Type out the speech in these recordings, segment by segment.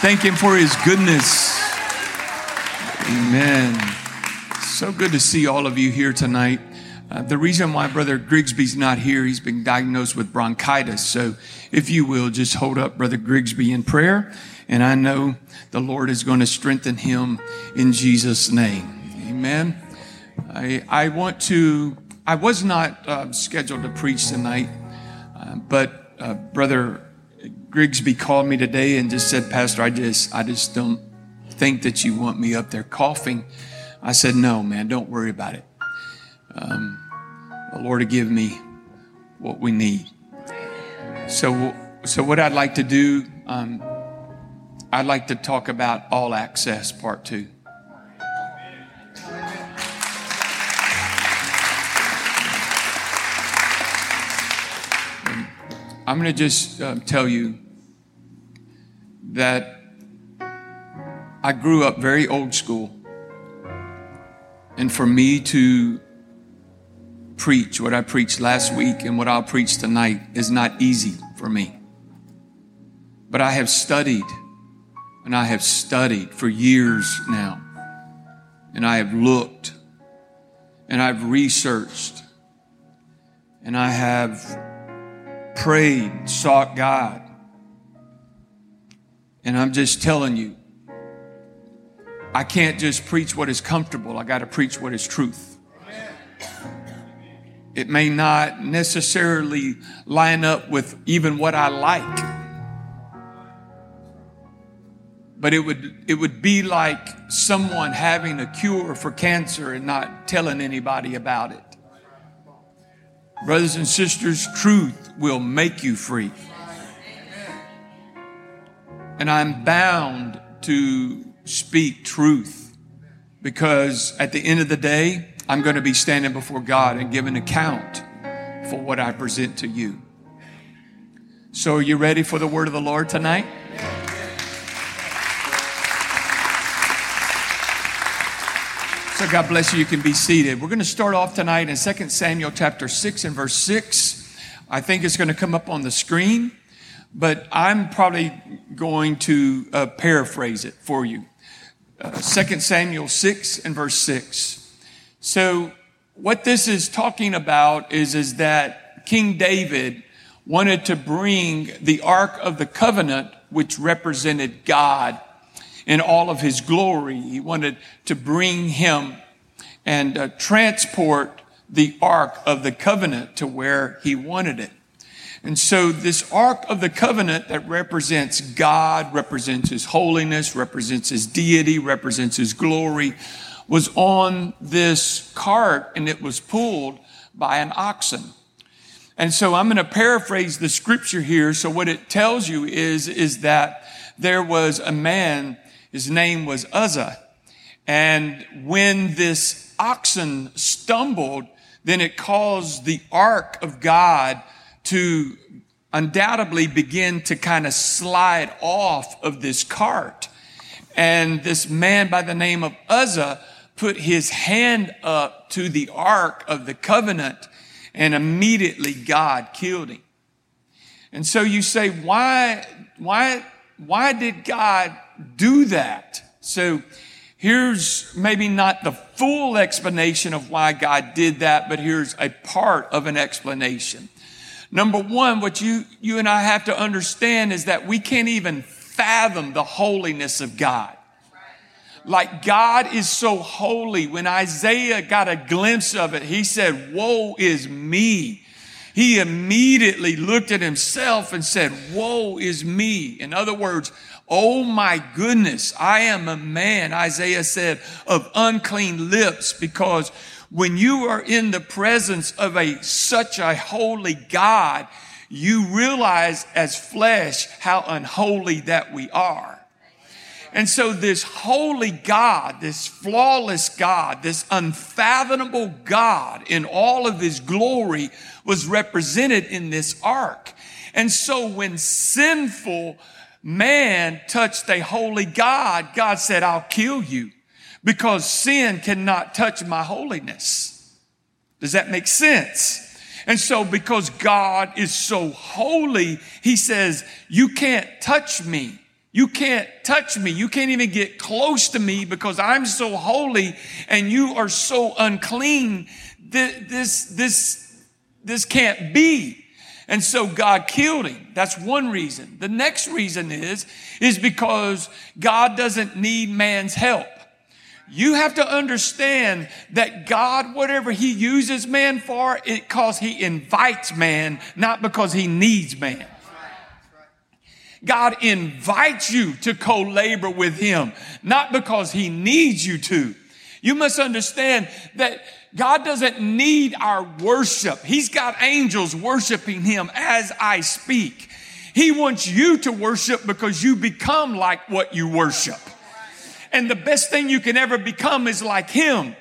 Thank Him for His goodness. Amen. So good to see all of you here tonight. Uh, the reason why Brother Grigsby's not here, he's been diagnosed with bronchitis. So if you will, just hold up Brother Grigsby in prayer. And I know the Lord is going to strengthen him in Jesus' name. Amen. I, I want to, I was not uh, scheduled to preach tonight, uh, but uh, Brother Grigsby called me today and just said, Pastor, I just, I just don't think that you want me up there coughing. I said, No, man, don't worry about it. Um, the Lord will give me what we need. So, so what I'd like to do, um, I'd like to talk about all access part two. I'm going to just uh, tell you that I grew up very old school. And for me to preach what I preached last week and what I'll preach tonight is not easy for me. But I have studied, and I have studied for years now. And I have looked, and I've researched, and I have prayed, sought God. And I'm just telling you, I can't just preach what is comfortable. I got to preach what is truth. It may not necessarily line up with even what I like. But it would, it would be like someone having a cure for cancer and not telling anybody about it. Brothers and sisters, truth will make you free. And I'm bound to speak truth because at the end of the day, I'm going to be standing before God and give an account for what I present to you. So, are you ready for the word of the Lord tonight? So God bless you. You can be seated. We're going to start off tonight in 2 Samuel chapter 6 and verse 6. I think it's going to come up on the screen, but I'm probably going to uh, paraphrase it for you. Uh, 2 Samuel 6 and verse 6. So what this is talking about is, is that King David wanted to bring the Ark of the Covenant, which represented God, in all of his glory. He wanted to bring him and uh, transport the Ark of the Covenant to where he wanted it. And so this Ark of the Covenant that represents God, represents his holiness, represents his deity, represents his glory, was on this cart and it was pulled by an oxen. And so I'm going to paraphrase the scripture here. So what it tells you is, is that there was a man his name was Uzzah. And when this oxen stumbled, then it caused the ark of God to undoubtedly begin to kind of slide off of this cart. And this man by the name of Uzzah put his hand up to the ark of the covenant and immediately God killed him. And so you say, why, why, why did God do that. So here's maybe not the full explanation of why God did that, but here's a part of an explanation. Number one, what you, you and I have to understand is that we can't even fathom the holiness of God. Like God is so holy. When Isaiah got a glimpse of it, he said, woe is me. He immediately looked at himself and said, woe is me. In other words, Oh my goodness, I am a man, Isaiah said, of unclean lips because when you are in the presence of a such a holy God, you realize as flesh how unholy that we are. And so this holy God, this flawless God, this unfathomable God in all of his glory was represented in this ark. And so when sinful man touched a holy God, God said, I'll kill you because sin cannot touch my holiness. Does that make sense? And so because God is so holy, he says, you can't touch me. You can't touch me. You can't even get close to me because I'm so holy and you are so unclean. This, this, this can't be. And so God killed him. That's one reason. The next reason is, is because God doesn't need man's help. You have to understand that God, whatever he uses man for, it cause he invites man, not because he needs man. God invites you to co-labor with him, not because he needs you to. You must understand that God doesn't need our worship. He's got angels worshiping him as I speak. He wants you to worship because you become like what you worship. And the best thing you can ever become is like him.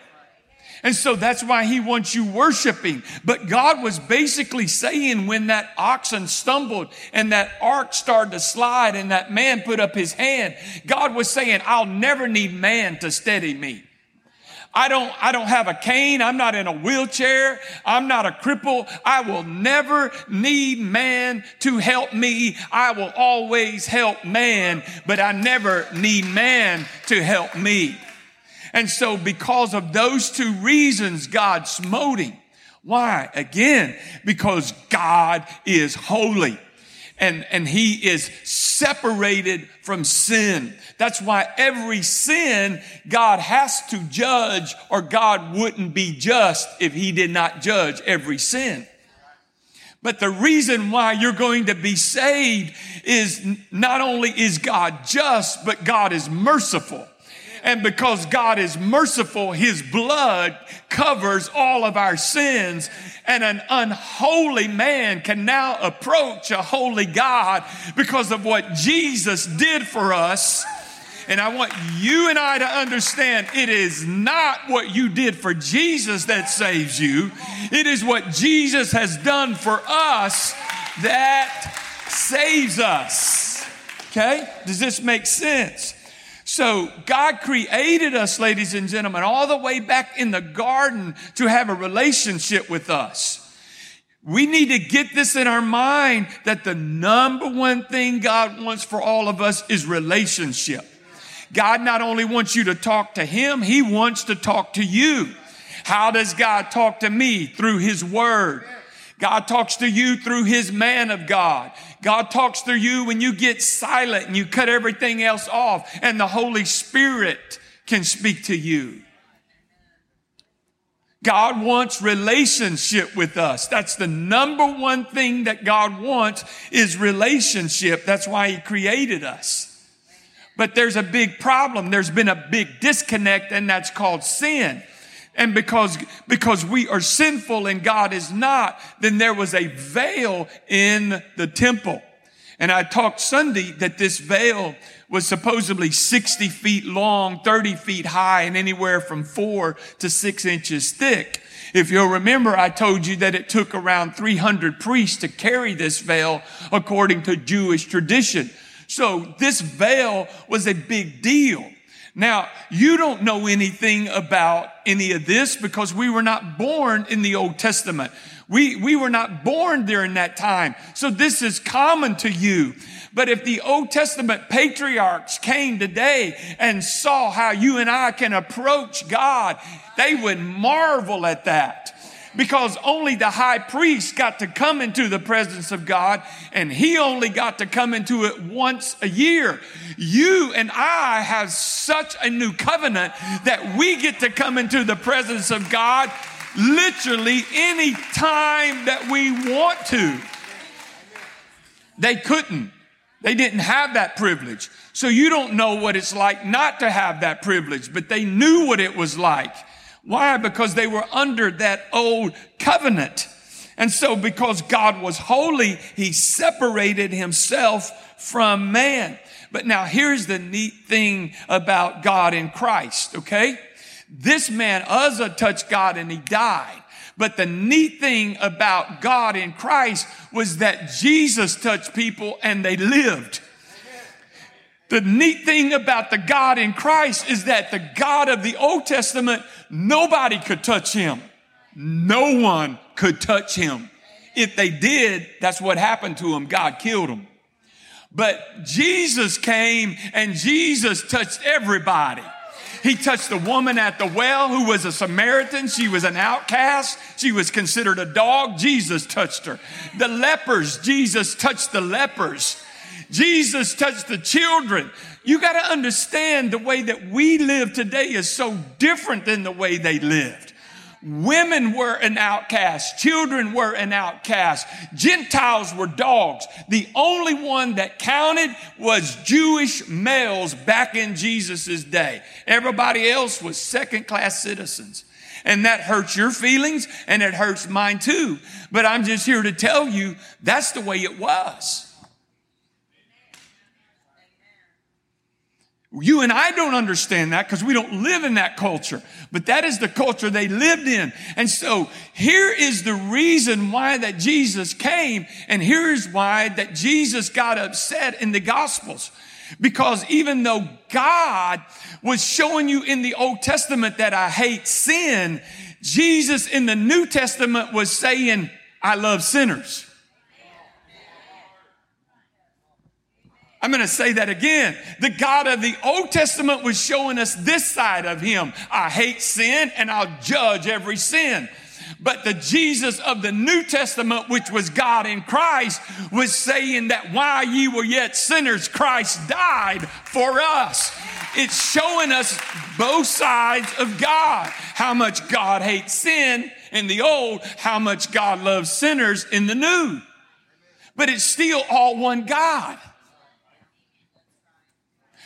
And so that's why he wants you worshiping. But God was basically saying when that oxen stumbled and that ark started to slide and that man put up his hand, God was saying, I'll never need man to steady me. I don't, I don't have a cane. I'm not in a wheelchair. I'm not a cripple. I will never need man to help me. I will always help man, but I never need man to help me. And so because of those two reasons, God smote him. Why? Again, because God is holy and, and he is separated from sin. That's why every sin God has to judge or God wouldn't be just if he did not judge every sin. But the reason why you're going to be saved is not only is God just, but God is merciful. And because God is merciful, His blood covers all of our sins. And an unholy man can now approach a holy God because of what Jesus did for us. And I want you and I to understand it is not what you did for Jesus that saves you. It is what Jesus has done for us that saves us. Okay? Does this make sense? So God created us, ladies and gentlemen, all the way back in the garden to have a relationship with us. We need to get this in our mind that the number one thing God wants for all of us is relationship. God not only wants you to talk to Him, He wants to talk to you. How does God talk to me? Through His Word. God talks to you through his man of God. God talks to you when you get silent and you cut everything else off and the Holy Spirit can speak to you. God wants relationship with us. That's the number one thing that God wants is relationship. That's why he created us. But there's a big problem. There's been a big disconnect and that's called sin. And because, because we are sinful and God is not, then there was a veil in the temple. And I talked Sunday that this veil was supposedly 60 feet long, 30 feet high, and anywhere from four to six inches thick. If you'll remember, I told you that it took around 300 priests to carry this veil according to Jewish tradition. So this veil was a big deal. Now, you don't know anything about any of this because we were not born in the Old Testament. We, we were not born during that time. So this is common to you. But if the Old Testament patriarchs came today and saw how you and I can approach God, they would marvel at that because only the high priest got to come into the presence of God and he only got to come into it once a year. You and I have such a new covenant that we get to come into the presence of God literally any time that we want to. They couldn't. They didn't have that privilege. So you don't know what it's like not to have that privilege, but they knew what it was like. Why? Because they were under that old covenant. And so because God was holy, he separated himself from man. But now here's the neat thing about God in Christ, okay? This man, Uzzah, touched God and he died. But the neat thing about God in Christ was that Jesus touched people and they lived. The neat thing about the God in Christ is that the God of the Old Testament, nobody could touch him. No one could touch him. If they did, that's what happened to him. God killed him. But Jesus came and Jesus touched everybody. He touched the woman at the well who was a Samaritan. She was an outcast. She was considered a dog. Jesus touched her. The lepers, Jesus touched the lepers. Jesus touched the children. You got to understand the way that we live today is so different than the way they lived. Women were an outcast. Children were an outcast. Gentiles were dogs. The only one that counted was Jewish males back in Jesus' day. Everybody else was second class citizens. And that hurts your feelings and it hurts mine too. But I'm just here to tell you that's the way it was. You and I don't understand that because we don't live in that culture, but that is the culture they lived in. And so here is the reason why that Jesus came. And here's why that Jesus got upset in the gospels. Because even though God was showing you in the Old Testament that I hate sin, Jesus in the New Testament was saying, I love sinners. I'm going to say that again. The God of the Old Testament was showing us this side of him. I hate sin and I'll judge every sin. But the Jesus of the New Testament, which was God in Christ, was saying that while ye were yet sinners, Christ died for us. It's showing us both sides of God. How much God hates sin in the old, how much God loves sinners in the new. But it's still all one God.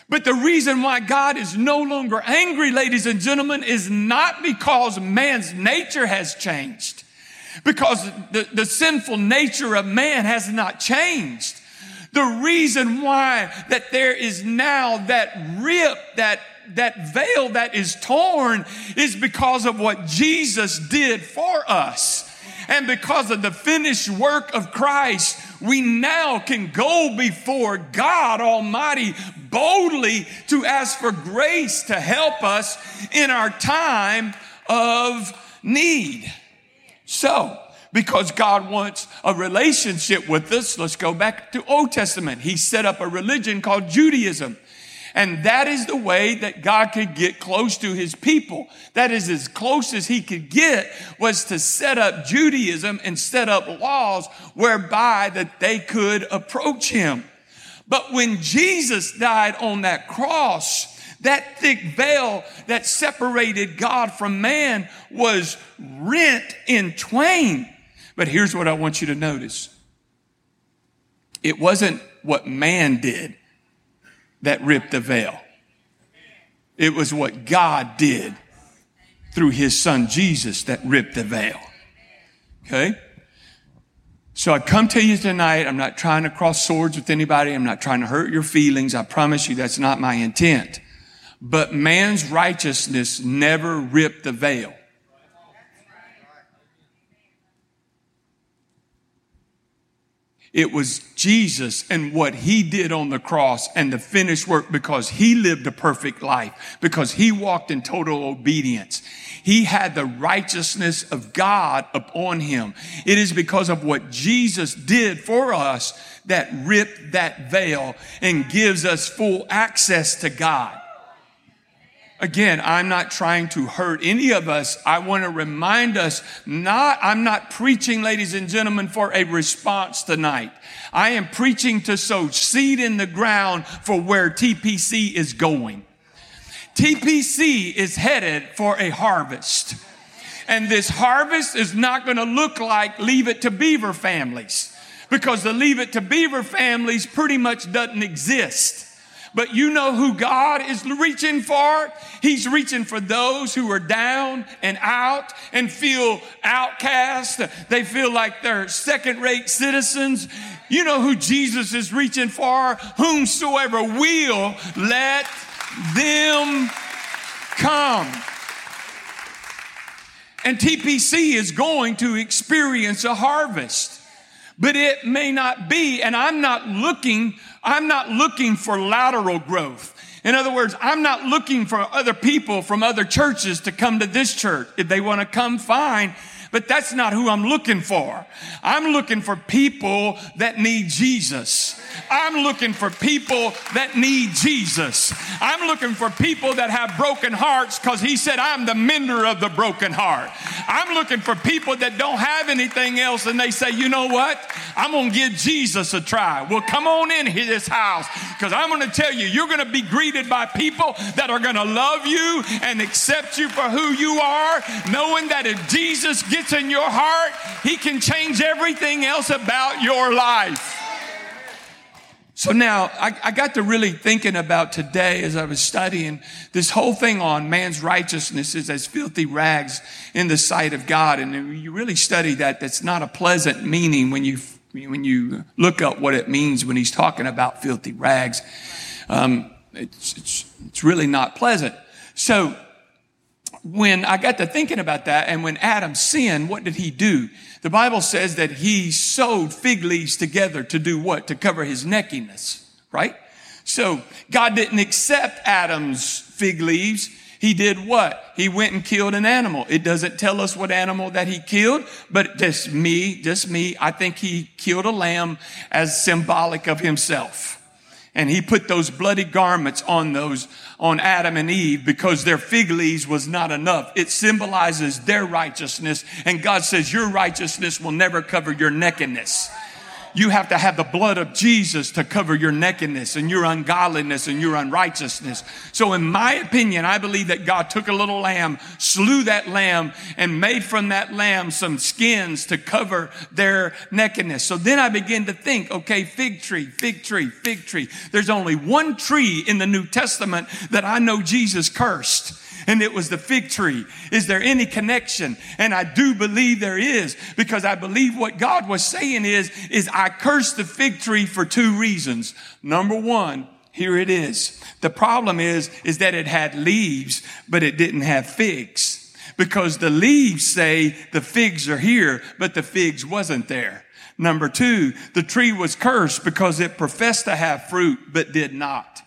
But the reason why God is no longer angry, ladies and gentlemen, is not because man's nature has changed. Because the, the sinful nature of man has not changed. The reason why that there is now that rip, that that veil that is torn is because of what Jesus did for us. And because of the finished work of Christ, we now can go before God Almighty boldly to ask for grace to help us in our time of need. So, because God wants a relationship with us, let's go back to Old Testament. He set up a religion called Judaism. And that is the way that God could get close to his people. That is as close as he could get was to set up Judaism and set up laws whereby that they could approach him. But when Jesus died on that cross, that thick veil that separated God from man was rent in twain. But here's what I want you to notice. It wasn't what man did that ripped the veil. It was what God did through his son Jesus that ripped the veil. Okay? So I come to you tonight. I'm not trying to cross swords with anybody. I'm not trying to hurt your feelings. I promise you that's not my intent. But man's righteousness never ripped the veil. It was Jesus and what he did on the cross and the finished work because he lived a perfect life, because he walked in total obedience. He had the righteousness of God upon him. It is because of what Jesus did for us that ripped that veil and gives us full access to God. Again, I'm not trying to hurt any of us. I want to remind us not, I'm not preaching, ladies and gentlemen, for a response tonight. I am preaching to sow seed in the ground for where TPC is going. TPC is headed for a harvest. And this harvest is not going to look like leave it to beaver families because the leave it to beaver families pretty much doesn't exist. But you know who God is reaching for? He's reaching for those who are down and out and feel outcast. They feel like they're second rate citizens. You know who Jesus is reaching for? Whomsoever will, let them come. And TPC is going to experience a harvest but it may not be. And I'm not looking, I'm not looking for lateral growth. In other words, I'm not looking for other people from other churches to come to this church. If they want to come, fine. But that's not who I'm looking for. I'm looking for people that need Jesus. I'm looking for people that need Jesus. I'm looking for people that have broken hearts because he said, I'm the mender of the broken heart. I'm looking for people that don't have anything else and they say, you know what? I'm going to give Jesus a try. Well, come on in this house because I'm going to tell you, you're going to be greeted by people that are going to love you and accept you for who you are, knowing that if Jesus gets in your heart, he can change everything else about your life. So now I, I, got to really thinking about today as I was studying this whole thing on man's righteousness is as filthy rags in the sight of God. And you really study that, that's not a pleasant meaning when you, when you look up what it means when he's talking about filthy rags. Um, it's, it's, it's really not pleasant. So when I got to thinking about that and when Adam sinned, what did he do? The Bible says that he sewed fig leaves together to do what? To cover his neckiness, right? So God didn't accept Adam's fig leaves. He did what? He went and killed an animal. It doesn't tell us what animal that he killed, but just me, just me, I think he killed a lamb as symbolic of himself. And he put those bloody garments on those, on Adam and Eve because their fig leaves was not enough. It symbolizes their righteousness. And God says your righteousness will never cover your nakedness you have to have the blood of Jesus to cover your nakedness and your ungodliness and your unrighteousness. So, in my opinion, I believe that God took a little lamb, slew that lamb, and made from that lamb some skins to cover their nakedness. So then I begin to think, okay, fig tree, fig tree, fig tree. There's only one tree in the New Testament that I know Jesus cursed and it was the fig tree. Is there any connection? And I do believe there is because I believe what God was saying is, is I cursed the fig tree for two reasons. Number one, here it is. The problem is, is that it had leaves, but it didn't have figs. Because the leaves say the figs are here, but the figs wasn't there. Number two, the tree was cursed because it professed to have fruit, but did not.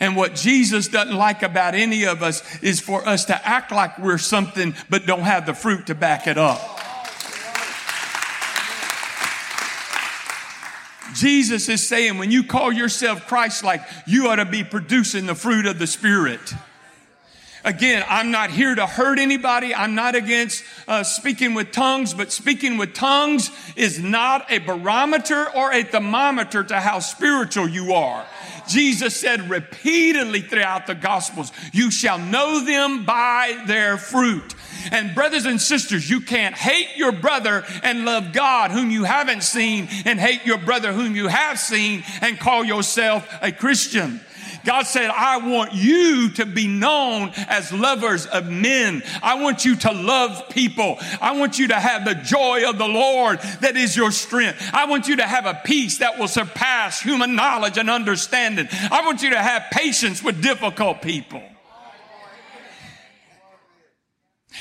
And what Jesus doesn't like about any of us is for us to act like we're something but don't have the fruit to back it up. Jesus is saying when you call yourself Christ like, you ought to be producing the fruit of the Spirit. Again, I'm not here to hurt anybody. I'm not against uh, speaking with tongues, but speaking with tongues is not a barometer or a thermometer to how spiritual you are. Jesus said repeatedly throughout the Gospels, you shall know them by their fruit. And brothers and sisters, you can't hate your brother and love God whom you haven't seen and hate your brother whom you have seen and call yourself a Christian. God said, I want you to be known as lovers of men. I want you to love people. I want you to have the joy of the Lord that is your strength. I want you to have a peace that will surpass human knowledge and understanding. I want you to have patience with difficult people.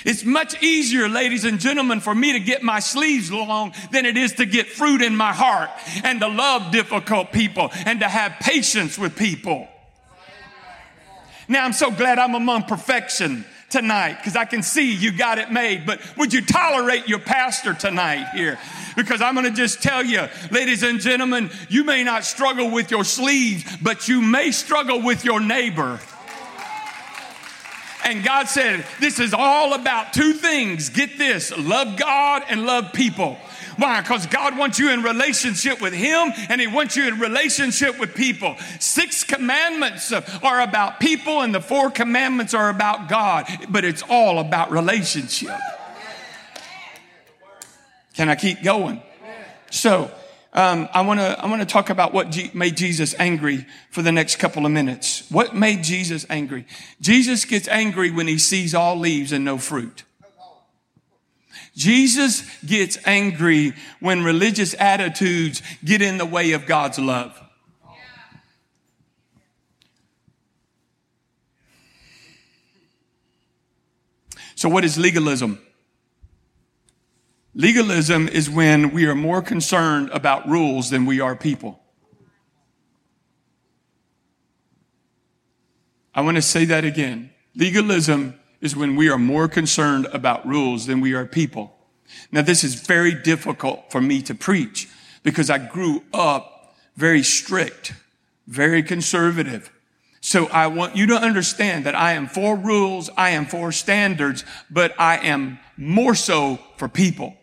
It's much easier, ladies and gentlemen, for me to get my sleeves long than it is to get fruit in my heart and to love difficult people and to have patience with people. Now I'm so glad I'm among perfection tonight because I can see you got it made. But would you tolerate your pastor tonight here? Because I'm going to just tell you, ladies and gentlemen, you may not struggle with your sleeves, but you may struggle with your neighbor. And God said, This is all about two things. Get this love God and love people. Why? Because God wants you in relationship with Him and He wants you in relationship with people. Six commandments are about people and the four commandments are about God, but it's all about relationship. Can I keep going? So, um, I want to I want to talk about what G- made Jesus angry for the next couple of minutes. What made Jesus angry? Jesus gets angry when he sees all leaves and no fruit. Jesus gets angry when religious attitudes get in the way of God's love. So, what is legalism? Legalism is when we are more concerned about rules than we are people. I want to say that again. Legalism is when we are more concerned about rules than we are people. Now, this is very difficult for me to preach because I grew up very strict, very conservative. So I want you to understand that I am for rules, I am for standards, but I am more so for people.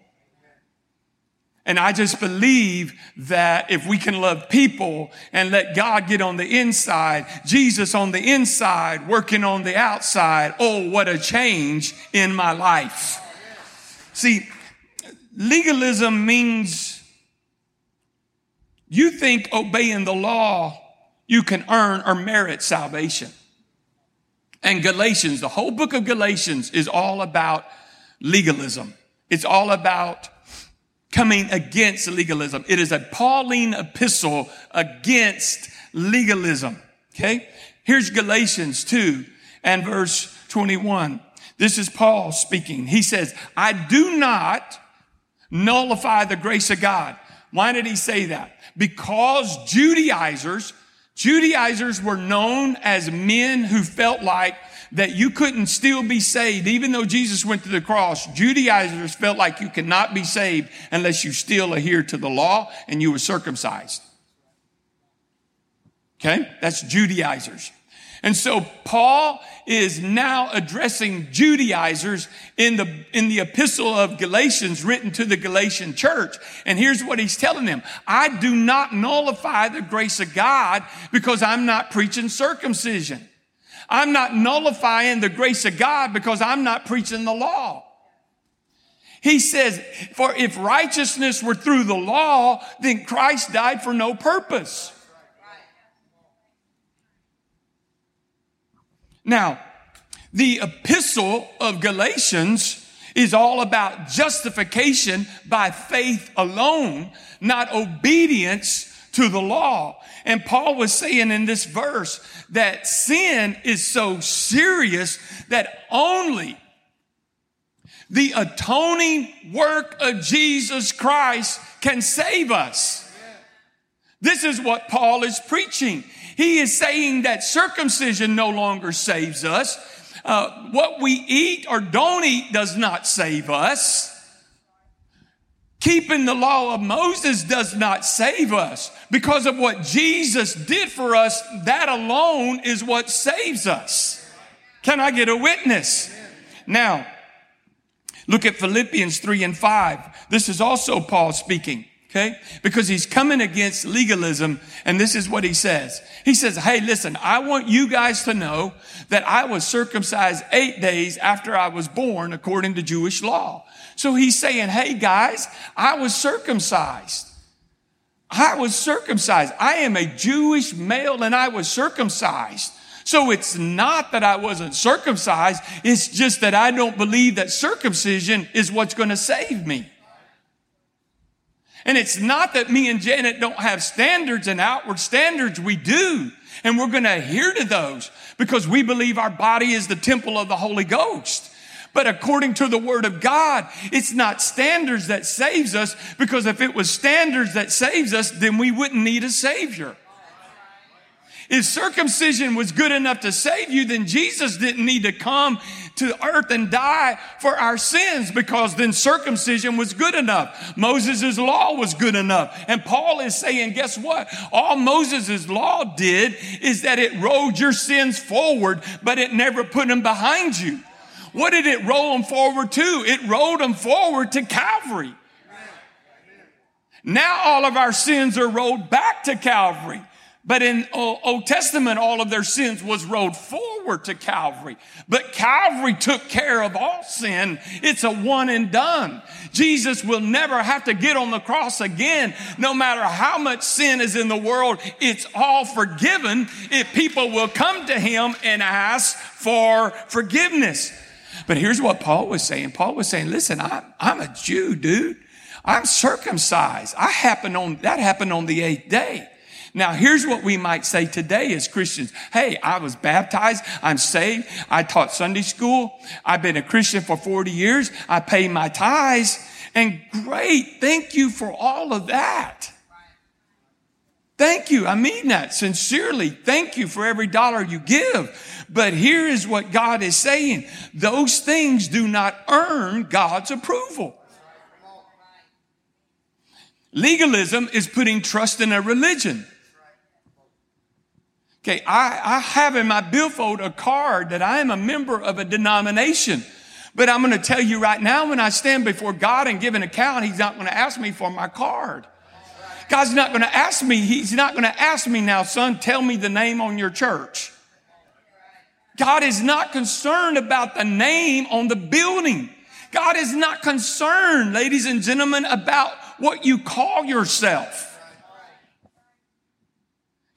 And I just believe that if we can love people and let God get on the inside, Jesus on the inside, working on the outside, oh, what a change in my life. See, legalism means you think obeying the law you can earn or merit salvation. And Galatians, the whole book of Galatians is all about legalism. It's all about coming against legalism. It is a Pauline epistle against legalism. Okay. Here's Galatians 2 and verse 21. This is Paul speaking. He says, I do not nullify the grace of God. Why did he say that? Because Judaizers, Judaizers were known as men who felt like that you couldn't still be saved. Even though Jesus went to the cross, Judaizers felt like you cannot be saved unless you still adhere to the law and you were circumcised. Okay? That's Judaizers. And so Paul is now addressing Judaizers in the, in the epistle of Galatians written to the Galatian church. And here's what he's telling them. I do not nullify the grace of God because I'm not preaching circumcision. I'm not nullifying the grace of God because I'm not preaching the law. He says, for if righteousness were through the law, then Christ died for no purpose. Now, the epistle of Galatians is all about justification by faith alone, not obedience to the law. And Paul was saying in this verse that sin is so serious that only the atoning work of Jesus Christ can save us. This is what Paul is preaching. He is saying that circumcision no longer saves us. Uh, what we eat or don't eat does not save us. Keeping the law of Moses does not save us. Because of what Jesus did for us, that alone is what saves us. Can I get a witness? Now, look at Philippians 3 and 5. This is also Paul speaking. Okay? Because he's coming against legalism, and this is what he says. He says, Hey, listen, I want you guys to know that I was circumcised eight days after I was born according to Jewish law. So he's saying, Hey guys, I was circumcised. I was circumcised. I am a Jewish male and I was circumcised. So it's not that I wasn't circumcised. It's just that I don't believe that circumcision is what's going to save me. And it's not that me and Janet don't have standards and outward standards. We do. And we're going to adhere to those because we believe our body is the temple of the Holy Ghost. But according to the word of God, it's not standards that saves us because if it was standards that saves us, then we wouldn't need a savior. If circumcision was good enough to save you, then Jesus didn't need to come to earth and die for our sins because then circumcision was good enough. Moses' law was good enough. And Paul is saying, guess what? All Moses' law did is that it rolled your sins forward, but it never put them behind you. What did it roll them forward to? It rolled them forward to Calvary. Now all of our sins are rolled back to Calvary. But in Old Testament, all of their sins was rolled forward to Calvary. But Calvary took care of all sin. It's a one and done. Jesus will never have to get on the cross again. No matter how much sin is in the world, it's all forgiven if people will come to him and ask for forgiveness. But here's what Paul was saying. Paul was saying, listen, I'm, I'm a Jew, dude. I'm circumcised. I happened on, that happened on the eighth day. Now, here's what we might say today as Christians. Hey, I was baptized. I'm saved. I taught Sunday school. I've been a Christian for 40 years. I pay my tithes. And great. Thank you for all of that. Thank you. I mean that sincerely. Thank you for every dollar you give. But here is what God is saying. Those things do not earn God's approval. Legalism is putting trust in a religion. Okay, I, I have in my billfold a card that I am a member of a denomination. But I'm going to tell you right now, when I stand before God and give an account, He's not going to ask me for my card. God's not going to ask me, He's not going to ask me now, son, tell me the name on your church. God is not concerned about the name on the building. God is not concerned, ladies and gentlemen, about what you call yourself.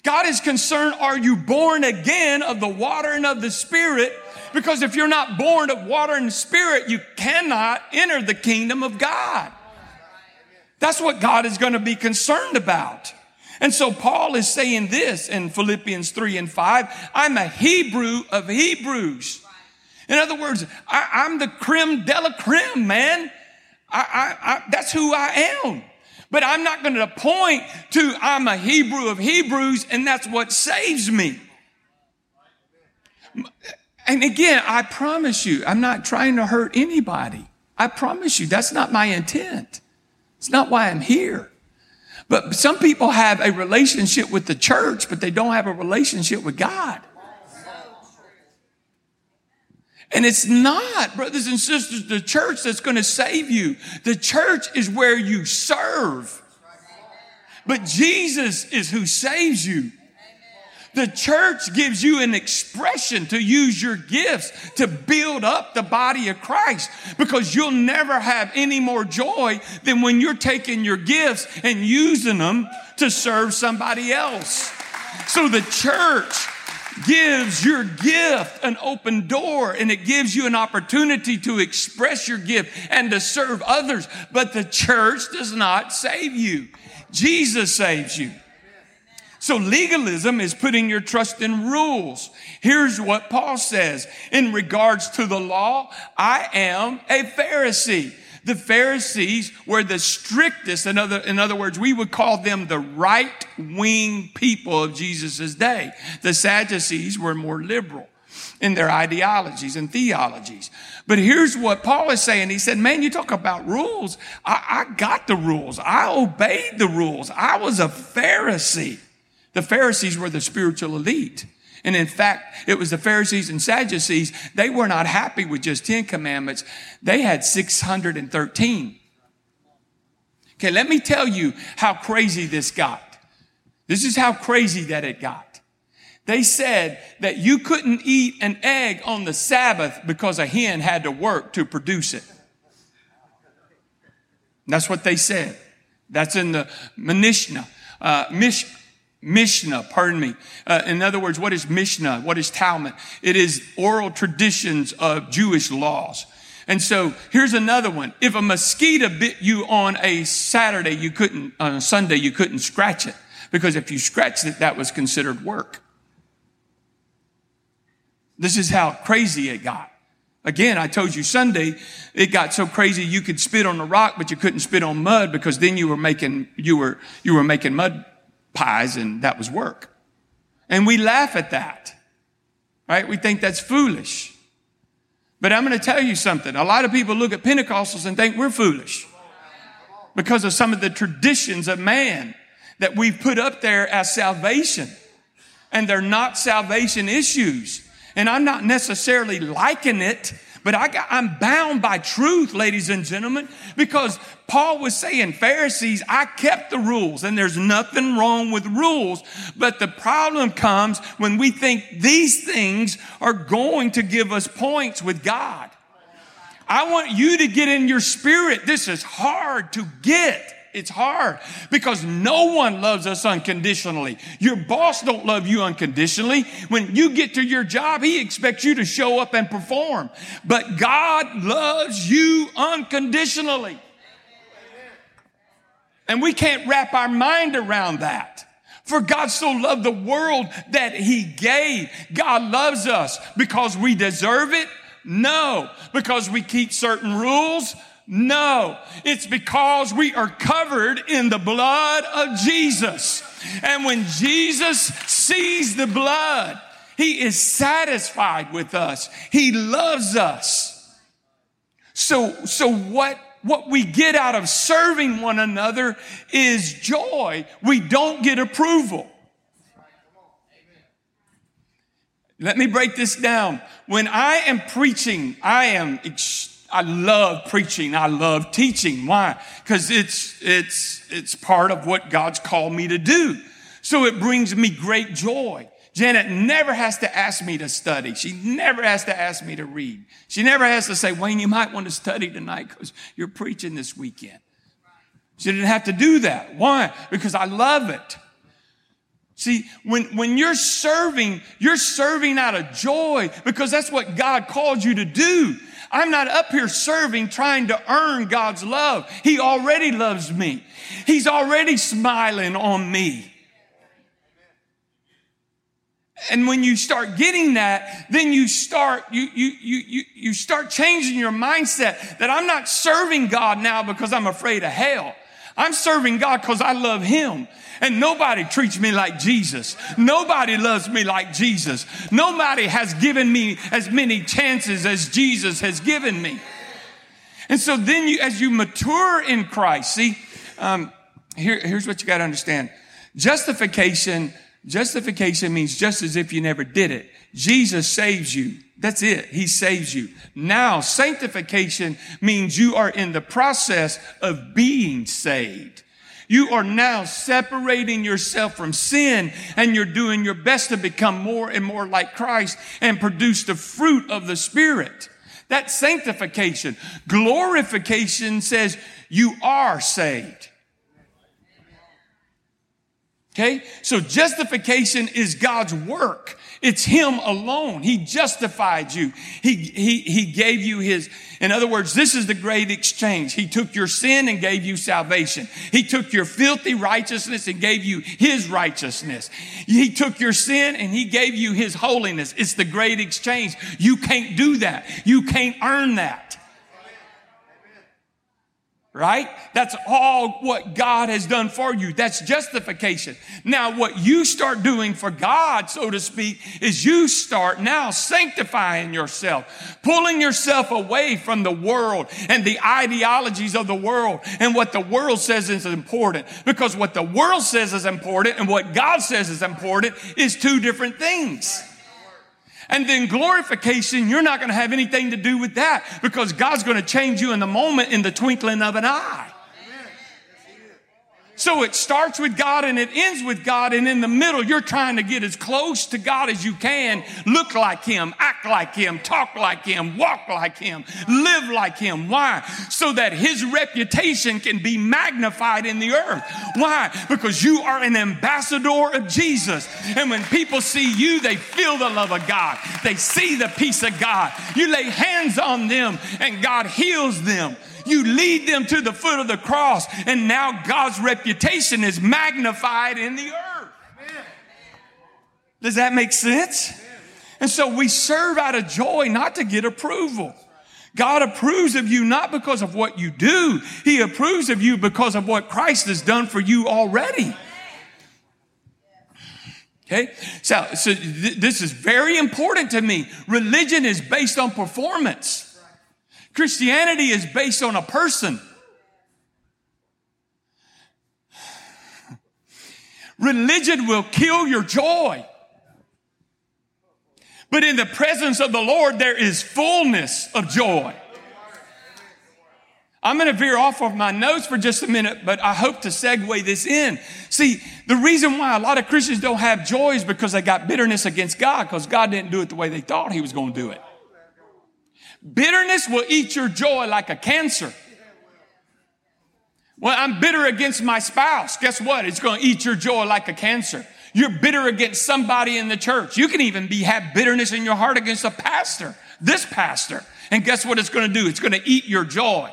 God is concerned, are you born again of the water and of the spirit? Because if you're not born of water and spirit, you cannot enter the kingdom of God. That's what God is going to be concerned about. And so Paul is saying this in Philippians 3 and 5 I'm a Hebrew of Hebrews. In other words, I, am the creme de la creme, man. I, I, I, that's who I am. But I'm not going to point to I'm a Hebrew of Hebrews and that's what saves me. And again, I promise you, I'm not trying to hurt anybody. I promise you, that's not my intent. It's not why I'm here. But some people have a relationship with the church, but they don't have a relationship with God. And it's not, brothers and sisters, the church that's going to save you. The church is where you serve. But Jesus is who saves you. The church gives you an expression to use your gifts to build up the body of Christ because you'll never have any more joy than when you're taking your gifts and using them to serve somebody else. So the church gives your gift an open door and it gives you an opportunity to express your gift and to serve others. But the church does not save you. Jesus saves you. So legalism is putting your trust in rules. Here's what Paul says in regards to the law. I am a Pharisee. The Pharisees were the strictest. In other, in other words, we would call them the right wing people of Jesus' day. The Sadducees were more liberal in their ideologies and theologies. But here's what Paul is saying. He said, man, you talk about rules. I, I got the rules. I obeyed the rules. I was a Pharisee. The Pharisees were the spiritual elite. And in fact, it was the Pharisees and Sadducees. They were not happy with just 10 commandments. They had 613. Okay, let me tell you how crazy this got. This is how crazy that it got. They said that you couldn't eat an egg on the Sabbath because a hen had to work to produce it. That's what they said. That's in the Mishnah. Uh, Mish, Mishnah, pardon me. Uh, in other words, what is Mishnah? What is Talmud? It is oral traditions of Jewish laws. And so here's another one. If a mosquito bit you on a Saturday, you couldn't, on a Sunday, you couldn't scratch it. Because if you scratched it, that was considered work. This is how crazy it got. Again, I told you Sunday, it got so crazy you could spit on a rock, but you couldn't spit on mud because then you were making, you were, you were making mud pies and that was work. And we laugh at that, right? We think that's foolish. But I'm going to tell you something. A lot of people look at Pentecostals and think we're foolish because of some of the traditions of man that we've put up there as salvation. And they're not salvation issues. And I'm not necessarily liking it but I got, I'm bound by truth, ladies and gentlemen, because Paul was saying, Pharisees, I kept the rules and there's nothing wrong with rules. But the problem comes when we think these things are going to give us points with God. I want you to get in your spirit. This is hard to get. It's hard because no one loves us unconditionally. Your boss don't love you unconditionally. When you get to your job, he expects you to show up and perform. But God loves you unconditionally. And we can't wrap our mind around that. For God so loved the world that he gave. God loves us because we deserve it? No. Because we keep certain rules? No, it's because we are covered in the blood of Jesus. And when Jesus sees the blood, he is satisfied with us. He loves us. So, so what, what we get out of serving one another is joy. We don't get approval. Let me break this down. When I am preaching, I am, I love preaching. I love teaching. Why? Because it's, it's, it's part of what God's called me to do. So it brings me great joy. Janet never has to ask me to study. She never has to ask me to read. She never has to say, Wayne, you might want to study tonight because you're preaching this weekend. She didn't have to do that. Why? Because I love it. See, when, when you're serving, you're serving out of joy because that's what God called you to do. I'm not up here serving trying to earn God's love. He already loves me. He's already smiling on me. And when you start getting that, then you start, you, you, you, you, start changing your mindset that I'm not serving God now because I'm afraid of hell. I'm serving God because I love Him. And nobody treats me like Jesus. Nobody loves me like Jesus. Nobody has given me as many chances as Jesus has given me. And so then you, as you mature in Christ, see, um, here, here's what you got to understand. Justification Justification means just as if you never did it. Jesus saves you. That's it. He saves you. Now, sanctification means you are in the process of being saved. You are now separating yourself from sin and you're doing your best to become more and more like Christ and produce the fruit of the Spirit. That's sanctification. Glorification says you are saved. Okay? So justification is God's work. It's Him alone. He justified you. He, he, he gave you His, in other words, this is the great exchange. He took your sin and gave you salvation. He took your filthy righteousness and gave you His righteousness. He took your sin and He gave you His holiness. It's the great exchange. You can't do that. You can't earn that right? That's all what God has done for you. That's justification. Now, what you start doing for God, so to speak, is you start now sanctifying yourself, pulling yourself away from the world and the ideologies of the world and what the world says is important. Because what the world says is important and what God says is important is two different things. And then glorification, you're not going to have anything to do with that because God's going to change you in the moment in the twinkling of an eye. So it starts with God and it ends with God. And in the middle, you're trying to get as close to God as you can, look like Him, act like Him, talk like Him, walk like Him, live like Him. Why? So that His reputation can be magnified in the earth. Why? Because you are an ambassador of Jesus. And when people see you, they feel the love of God, they see the peace of God. You lay hands on them and God heals them. You lead them to the foot of the cross, and now God's reputation is magnified in the earth. Does that make sense? And so we serve out of joy, not to get approval. God approves of you not because of what you do. He approves of you because of what Christ has done for you already. Okay? So, so th- this is very important to me. Religion is based on performance. Christianity is based on a person. Religion will kill your joy. But in the presence of the Lord, there is fullness of joy. I'm going to veer off of my notes for just a minute, but I hope to segue this in. See, the reason why a lot of Christians don't have joy is because they got bitterness against God because God didn't do it the way they thought He was going to do it. Bitterness will eat your joy like a cancer. Well, I'm bitter against my spouse. Guess what? It's going to eat your joy like a cancer. You're bitter against somebody in the church. You can even be have bitterness in your heart against a pastor, this pastor. And guess what it's going to do? It's going to eat your joy.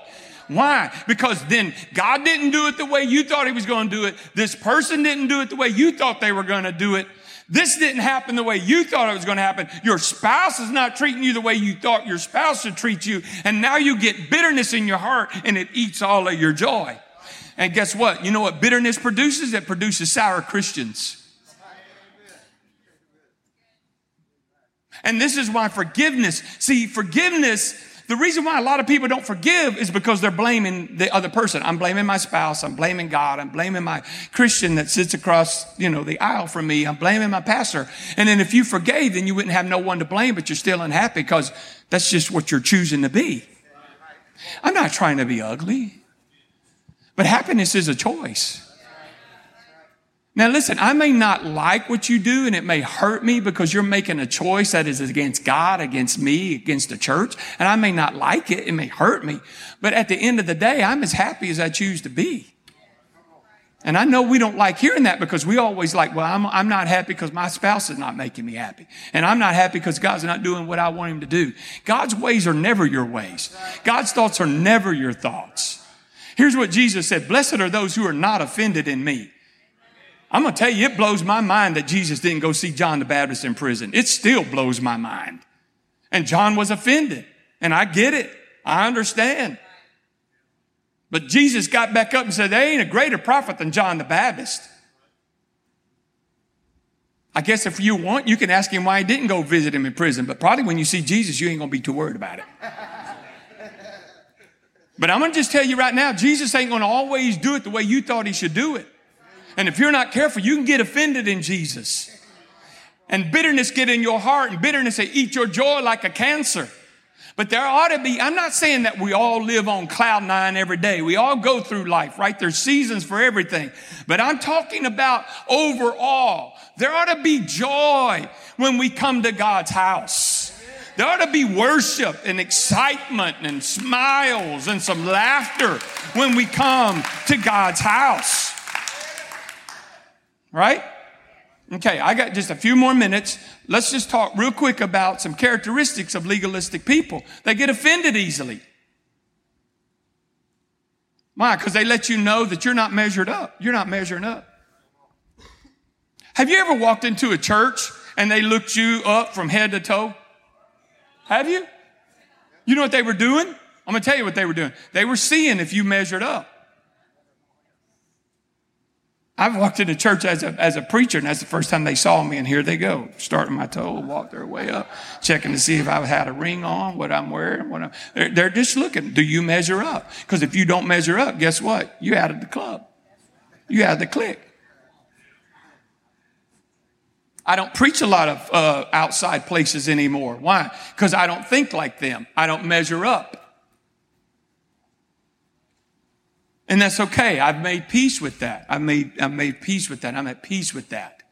Why? Because then God didn't do it the way you thought he was going to do it. This person didn't do it the way you thought they were going to do it. This didn't happen the way you thought it was going to happen. Your spouse is not treating you the way you thought your spouse should treat you. And now you get bitterness in your heart and it eats all of your joy. And guess what? You know what bitterness produces? It produces sour Christians. And this is why forgiveness, see, forgiveness, the reason why a lot of people don't forgive is because they're blaming the other person. I'm blaming my spouse. I'm blaming God. I'm blaming my Christian that sits across, you know, the aisle from me. I'm blaming my pastor. And then if you forgave, then you wouldn't have no one to blame, but you're still unhappy because that's just what you're choosing to be. I'm not trying to be ugly, but happiness is a choice. Now, listen, I may not like what you do and it may hurt me because you're making a choice that is against God, against me, against the church. And I may not like it. It may hurt me. But at the end of the day, I'm as happy as I choose to be. And I know we don't like hearing that because we always like, well, I'm, I'm not happy because my spouse is not making me happy. And I'm not happy because God's not doing what I want him to do. God's ways are never your ways. God's thoughts are never your thoughts. Here's what Jesus said. Blessed are those who are not offended in me. I'm going to tell you, it blows my mind that Jesus didn't go see John the Baptist in prison. It still blows my mind. And John was offended. And I get it. I understand. But Jesus got back up and said, There ain't a greater prophet than John the Baptist. I guess if you want, you can ask him why he didn't go visit him in prison. But probably when you see Jesus, you ain't going to be too worried about it. but I'm going to just tell you right now, Jesus ain't going to always do it the way you thought he should do it. And if you're not careful, you can get offended in Jesus. And bitterness get in your heart and bitterness will eat your joy like a cancer. But there ought to be, I'm not saying that we all live on cloud nine every day. We all go through life, right? There's seasons for everything. But I'm talking about overall. There ought to be joy when we come to God's house. There ought to be worship and excitement and smiles and some laughter when we come to God's house. Right? Okay, I got just a few more minutes. Let's just talk real quick about some characteristics of legalistic people. They get offended easily. Why? Because they let you know that you're not measured up. You're not measuring up. Have you ever walked into a church and they looked you up from head to toe? Have you? You know what they were doing? I'm going to tell you what they were doing. They were seeing if you measured up. I've walked into church as a, as a preacher, and that's the first time they saw me, and here they go, starting my toe, walk their way up, checking to see if I've had a ring on, what I'm wearing, what I'm, they're, they're just looking. Do you measure up? Because if you don't measure up, guess what? You out of the club. You out of the clique. I don't preach a lot of uh, outside places anymore. Why? Because I don't think like them. I don't measure up. And that's okay. I've made peace with that. I've made, I've made peace with that. I'm at peace with that.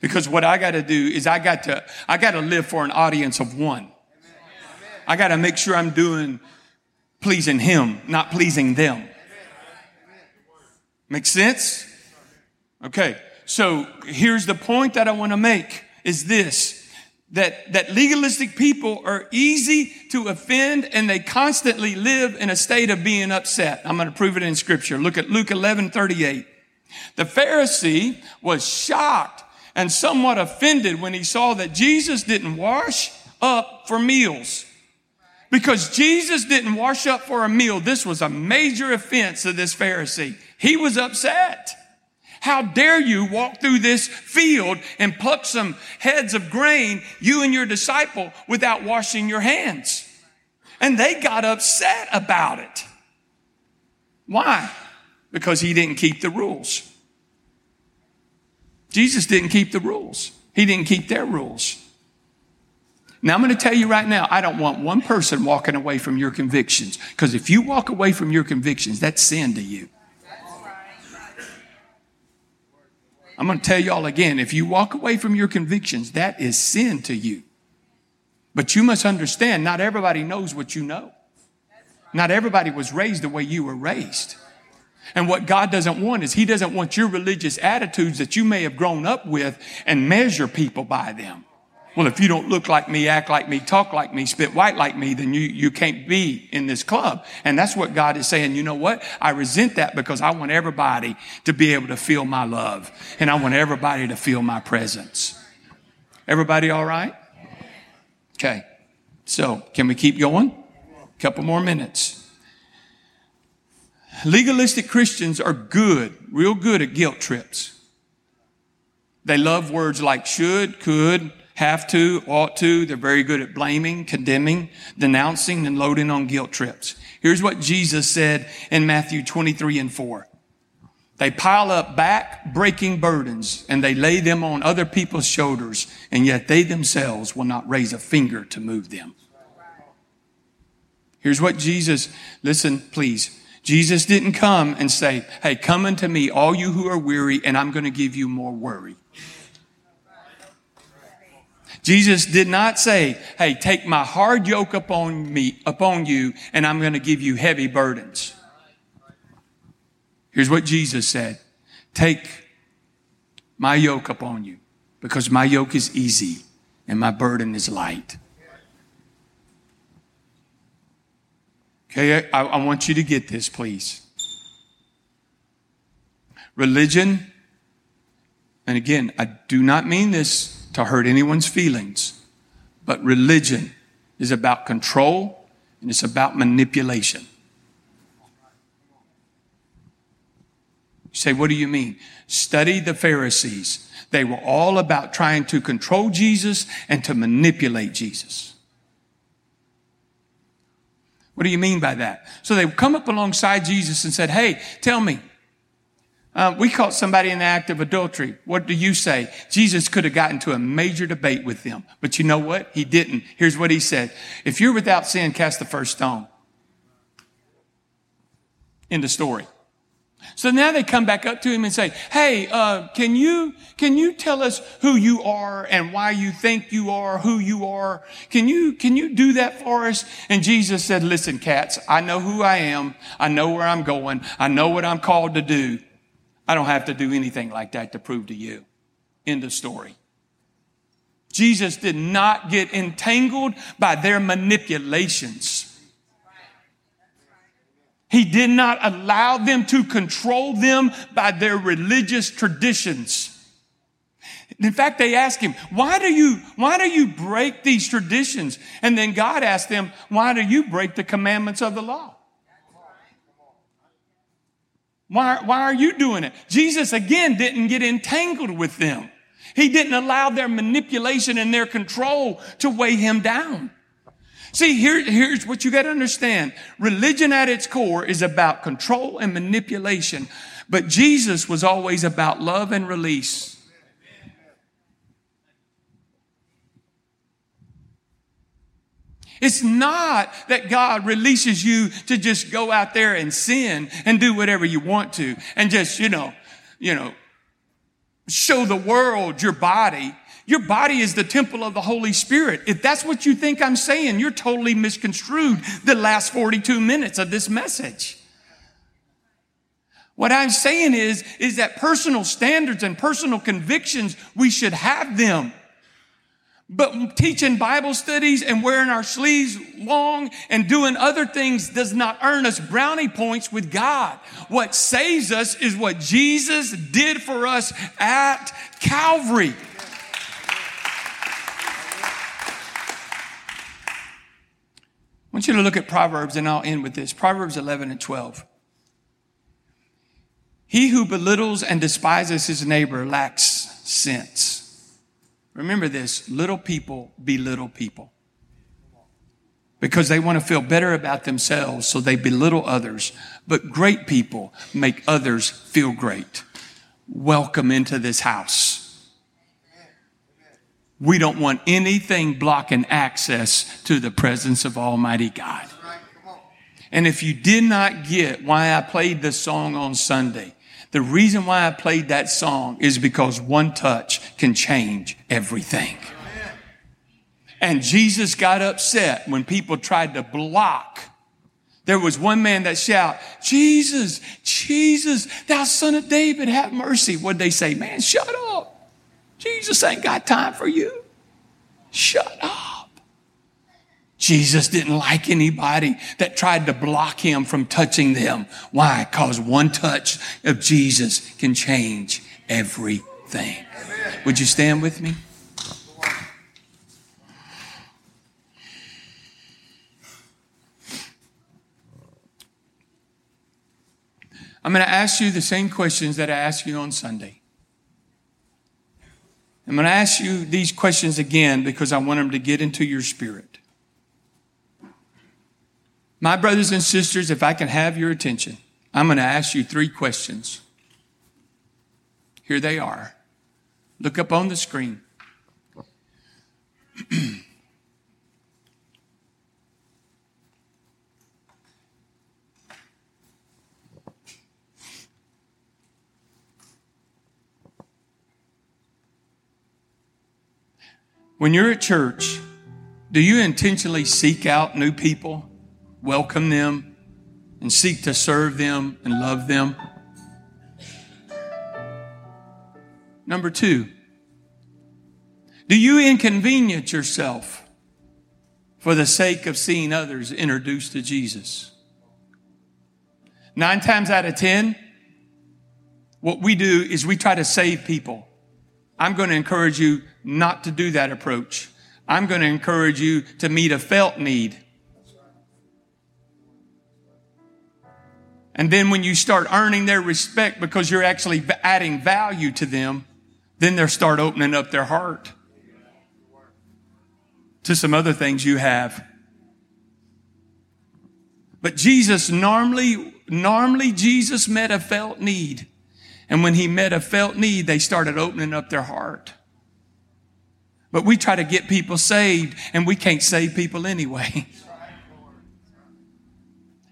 Because what I got to do is I got to, I got to live for an audience of one. I got to make sure I'm doing pleasing him, not pleasing them. Make sense? Okay. So here's the point that I want to make is this that, that legalistic people are easy to offend and they constantly live in a state of being upset. I'm going to prove it in scripture. Look at Luke 11, 38. The Pharisee was shocked and somewhat offended when he saw that Jesus didn't wash up for meals. Because Jesus didn't wash up for a meal, this was a major offense to this Pharisee. He was upset. How dare you walk through this field and pluck some heads of grain, you and your disciple, without washing your hands? And they got upset about it. Why? Because he didn't keep the rules. Jesus didn't keep the rules. He didn't keep their rules. Now, I'm going to tell you right now, I don't want one person walking away from your convictions. Because if you walk away from your convictions, that's sin to you. I'm going to tell y'all again if you walk away from your convictions, that is sin to you. But you must understand, not everybody knows what you know. Not everybody was raised the way you were raised. And what God doesn't want is He doesn't want your religious attitudes that you may have grown up with and measure people by them. Well, if you don't look like me, act like me, talk like me, spit white like me, then you, you can't be in this club. And that's what God is saying. You know what? I resent that because I want everybody to be able to feel my love and I want everybody to feel my presence. Everybody all right? Okay. So can we keep going? A couple more minutes. Legalistic Christians are good, real good at guilt trips. They love words like should, could, have to, ought to. They're very good at blaming, condemning, denouncing, and loading on guilt trips. Here's what Jesus said in Matthew 23 and 4. They pile up back breaking burdens and they lay them on other people's shoulders, and yet they themselves will not raise a finger to move them. Here's what Jesus, listen, please. Jesus didn't come and say, Hey, come unto me, all you who are weary, and I'm going to give you more worry. Jesus did not say, Hey, take my hard yoke upon me, upon you, and I'm going to give you heavy burdens. Here's what Jesus said Take my yoke upon you, because my yoke is easy and my burden is light. Okay, I, I want you to get this, please. Religion, and again, I do not mean this to hurt anyone's feelings, but religion is about control and it's about manipulation. You say, what do you mean? Study the Pharisees. They were all about trying to control Jesus and to manipulate Jesus. What do you mean by that? So they come up alongside Jesus and said, Hey, tell me, uh, we caught somebody in the act of adultery. What do you say? Jesus could have gotten to a major debate with them, but you know what? He didn't. Here's what he said. If you're without sin, cast the first stone. In the story. So now they come back up to him and say, Hey, uh, can you, can you tell us who you are and why you think you are who you are? Can you, can you do that for us? And Jesus said, listen, cats, I know who I am. I know where I'm going. I know what I'm called to do. I don't have to do anything like that to prove to you. End of story. Jesus did not get entangled by their manipulations. He did not allow them to control them by their religious traditions. In fact, they asked him, why do you, why do you break these traditions? And then God asked them, why do you break the commandments of the law? Why, why are you doing it? Jesus again didn't get entangled with them. He didn't allow their manipulation and their control to weigh him down. See, here, here's what you got to understand. Religion at its core is about control and manipulation, but Jesus was always about love and release. It's not that God releases you to just go out there and sin and do whatever you want to and just, you know, you know, show the world your body your body is the temple of the Holy Spirit. If that's what you think I'm saying, you're totally misconstrued the last 42 minutes of this message. What I'm saying is, is that personal standards and personal convictions, we should have them. But teaching Bible studies and wearing our sleeves long and doing other things does not earn us brownie points with God. What saves us is what Jesus did for us at Calvary. I want you to look at Proverbs, and I'll end with this Proverbs 11 and 12. He who belittles and despises his neighbor lacks sense. Remember this little people belittle people because they want to feel better about themselves, so they belittle others. But great people make others feel great. Welcome into this house. We don't want anything blocking access to the presence of Almighty God. And if you did not get why I played this song on Sunday, the reason why I played that song is because one touch can change everything. And Jesus got upset when people tried to block. There was one man that shouted, Jesus, Jesus, thou son of David, have mercy. What'd they say? Man, shut up. Jesus ain't got time for you. Shut up. Jesus didn't like anybody that tried to block him from touching them. Why? Because one touch of Jesus can change everything. Would you stand with me? I'm going to ask you the same questions that I asked you on Sunday. I'm going to ask you these questions again because I want them to get into your spirit. My brothers and sisters, if I can have your attention, I'm going to ask you three questions. Here they are. Look up on the screen. when you're at church, do you intentionally seek out new people, welcome them, and seek to serve them and love them? Number two, do you inconvenience yourself for the sake of seeing others introduced to Jesus? Nine times out of ten, what we do is we try to save people. I'm going to encourage you not to do that approach. I'm going to encourage you to meet a felt need. And then when you start earning their respect because you're actually adding value to them, then they'll start opening up their heart to some other things you have. But Jesus normally, normally Jesus met a felt need. And when he met a felt need, they started opening up their heart. But we try to get people saved and we can't save people anyway.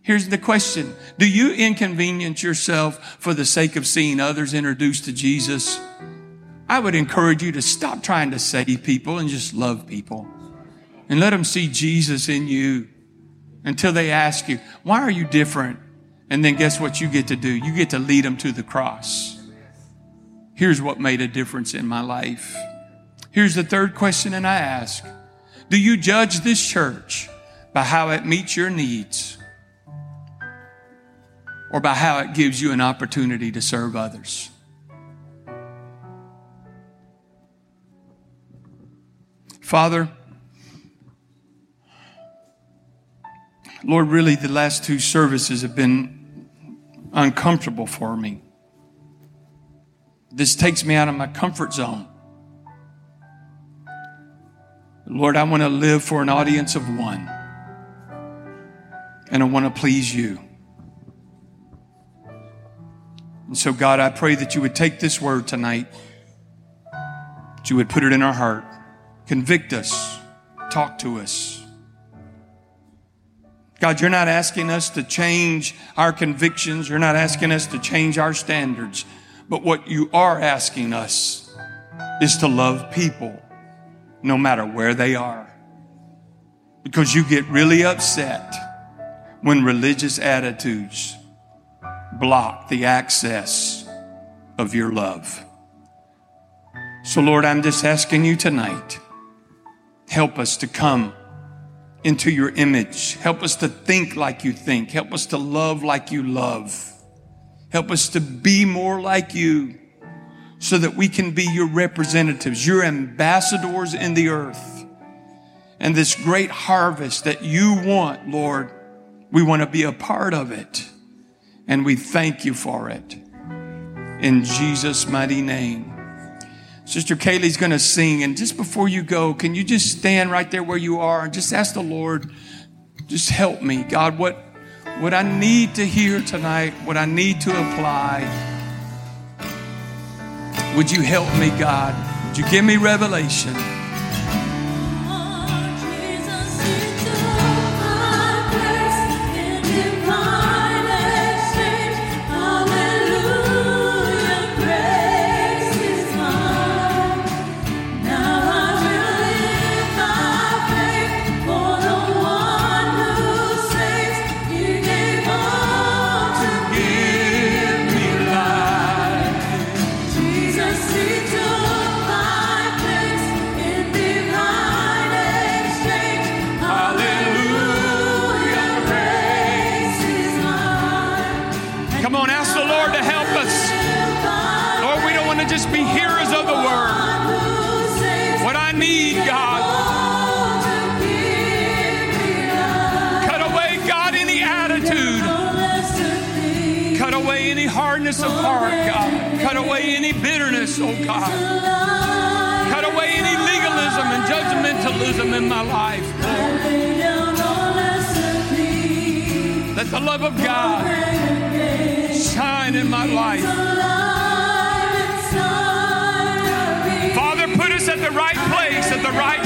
Here's the question. Do you inconvenience yourself for the sake of seeing others introduced to Jesus? I would encourage you to stop trying to save people and just love people and let them see Jesus in you until they ask you, why are you different? And then guess what you get to do? You get to lead them to the cross. Here's what made a difference in my life. Here's the third question, and I ask Do you judge this church by how it meets your needs or by how it gives you an opportunity to serve others? Father, Lord, really, the last two services have been uncomfortable for me. This takes me out of my comfort zone. Lord, I want to live for an audience of one. And I want to please you. And so, God, I pray that you would take this word tonight, that you would put it in our heart, convict us, talk to us. God, you're not asking us to change our convictions. You're not asking us to change our standards. But what you are asking us is to love people no matter where they are. Because you get really upset when religious attitudes block the access of your love. So, Lord, I'm just asking you tonight help us to come into your image. Help us to think like you think. Help us to love like you love. Help us to be more like you so that we can be your representatives, your ambassadors in the earth. And this great harvest that you want, Lord, we want to be a part of it. And we thank you for it. In Jesus' mighty name. Sister Kaylee's going to sing. And just before you go, can you just stand right there where you are and just ask the Lord, just help me. God, what, what I need to hear tonight, what I need to apply, would you help me, God? Would you give me revelation? Oh God. Cut away any legalism and judgmentalism in my life. Let the love of God shine in my life. Father, put us at the right place at the right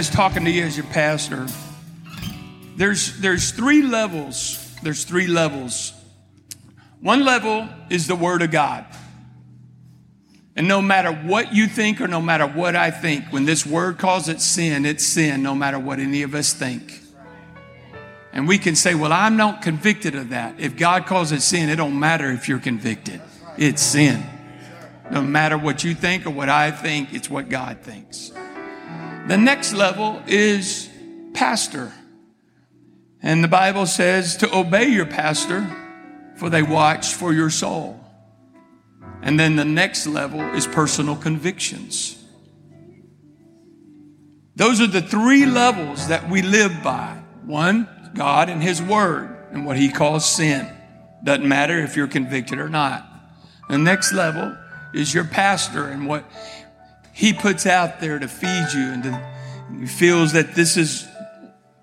just talking to you as your pastor. There's there's three levels. There's three levels. One level is the word of God. And no matter what you think or no matter what I think, when this word calls it sin, it's sin no matter what any of us think. And we can say, well, I'm not convicted of that. If God calls it sin, it don't matter if you're convicted. It's sin. No matter what you think or what I think, it's what God thinks. The next level is pastor. And the Bible says to obey your pastor, for they watch for your soul. And then the next level is personal convictions. Those are the three levels that we live by. One, God and His Word and what He calls sin. Doesn't matter if you're convicted or not. The next level is your pastor and what he puts out there to feed you and to, he feels that this is,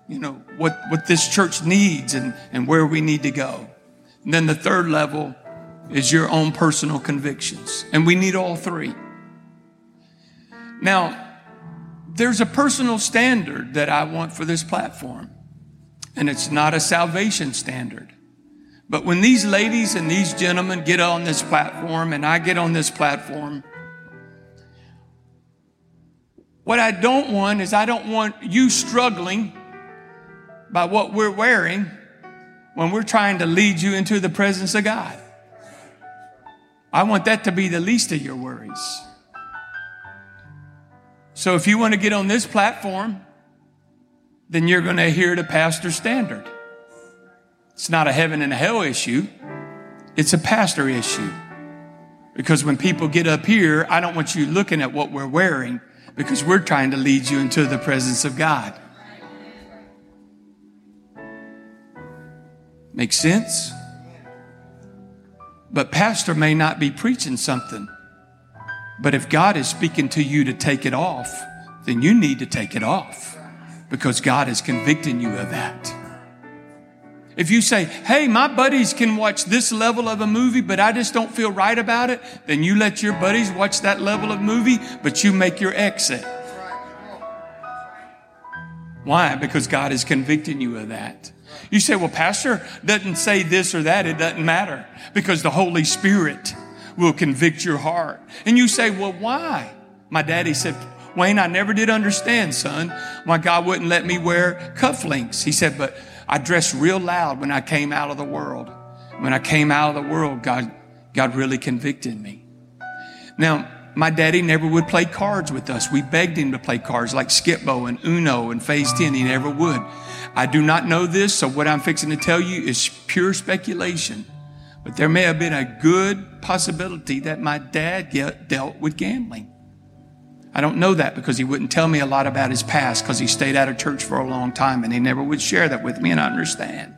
you know, what, what this church needs and, and where we need to go. And then the third level is your own personal convictions. And we need all three. Now, there's a personal standard that I want for this platform, and it's not a salvation standard. But when these ladies and these gentlemen get on this platform and I get on this platform, what I don't want is I don't want you struggling by what we're wearing when we're trying to lead you into the presence of God. I want that to be the least of your worries. So if you want to get on this platform, then you're going to hear the pastor standard. It's not a heaven and a hell issue. It's a pastor issue. Because when people get up here, I don't want you looking at what we're wearing because we're trying to lead you into the presence of God. Make sense? But pastor may not be preaching something. But if God is speaking to you to take it off, then you need to take it off because God is convicting you of that. If you say, hey, my buddies can watch this level of a movie, but I just don't feel right about it, then you let your buddies watch that level of movie, but you make your exit. Why? Because God is convicting you of that. You say, well, Pastor doesn't say this or that. It doesn't matter because the Holy Spirit will convict your heart. And you say, well, why? My daddy said, Wayne, I never did understand, son, why God wouldn't let me wear cufflinks. He said, but I dressed real loud when I came out of the world. When I came out of the world, God, God really convicted me. Now, my daddy never would play cards with us. We begged him to play cards like Skip-Bo and Uno and Phase 10. He never would. I do not know this, so what I'm fixing to tell you is pure speculation. But there may have been a good possibility that my dad get, dealt with gambling. I don't know that because he wouldn't tell me a lot about his past because he stayed out of church for a long time and he never would share that with me, and I understand.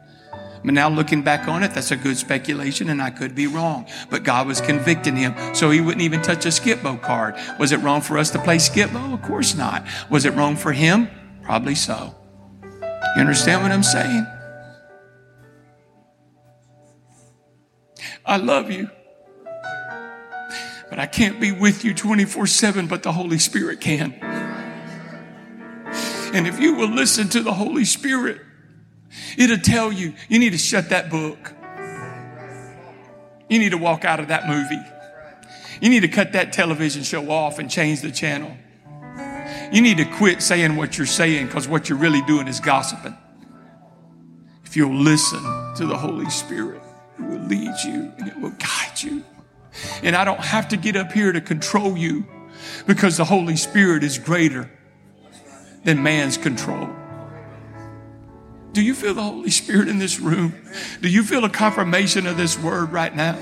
But now looking back on it, that's a good speculation and I could be wrong. But God was convicting him. So he wouldn't even touch a skipbo card. Was it wrong for us to play skipbo? Of course not. Was it wrong for him? Probably so. You understand what I'm saying? I love you. But I can't be with you 24 7, but the Holy Spirit can. And if you will listen to the Holy Spirit, it'll tell you you need to shut that book. You need to walk out of that movie. You need to cut that television show off and change the channel. You need to quit saying what you're saying because what you're really doing is gossiping. If you'll listen to the Holy Spirit, it will lead you and it will guide you. And I don't have to get up here to control you because the Holy Spirit is greater than man's control. Do you feel the Holy Spirit in this room? Do you feel a confirmation of this word right now?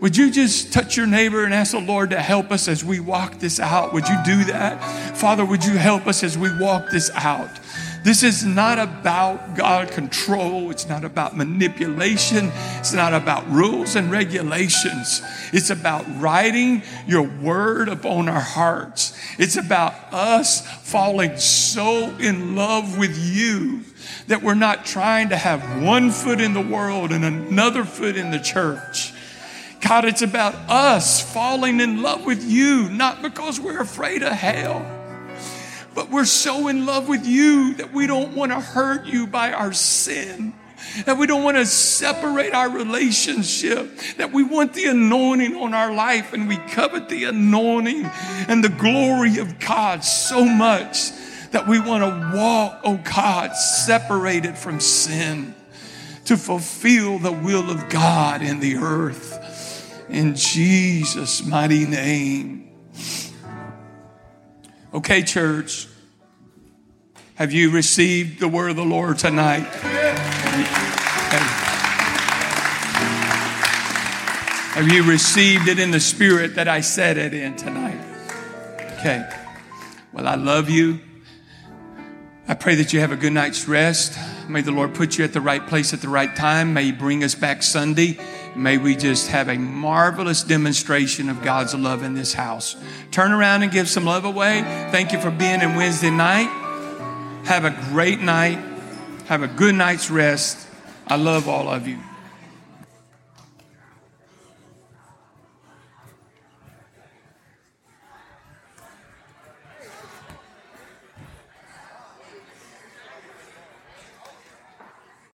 Would you just touch your neighbor and ask the Lord to help us as we walk this out? Would you do that? Father, would you help us as we walk this out? This is not about God control. It's not about manipulation. It's not about rules and regulations. It's about writing your word upon our hearts. It's about us falling so in love with you that we're not trying to have one foot in the world and another foot in the church. God, it's about us falling in love with you, not because we're afraid of hell but we're so in love with you that we don't want to hurt you by our sin. That we don't want to separate our relationship, that we want the anointing on our life and we covet the anointing and the glory of God so much that we want to walk, oh God, separated from sin to fulfill the will of God in the earth. In Jesus' mighty name. Okay, church. Have you received the word of the Lord tonight? Have you received it in the spirit that I said it in tonight? Okay. Well, I love you. I pray that you have a good night's rest. May the Lord put you at the right place at the right time. May He bring us back Sunday. May we just have a marvelous demonstration of God's love in this house. Turn around and give some love away. Thank you for being in Wednesday night. Have a great night. Have a good night's rest. I love all of you.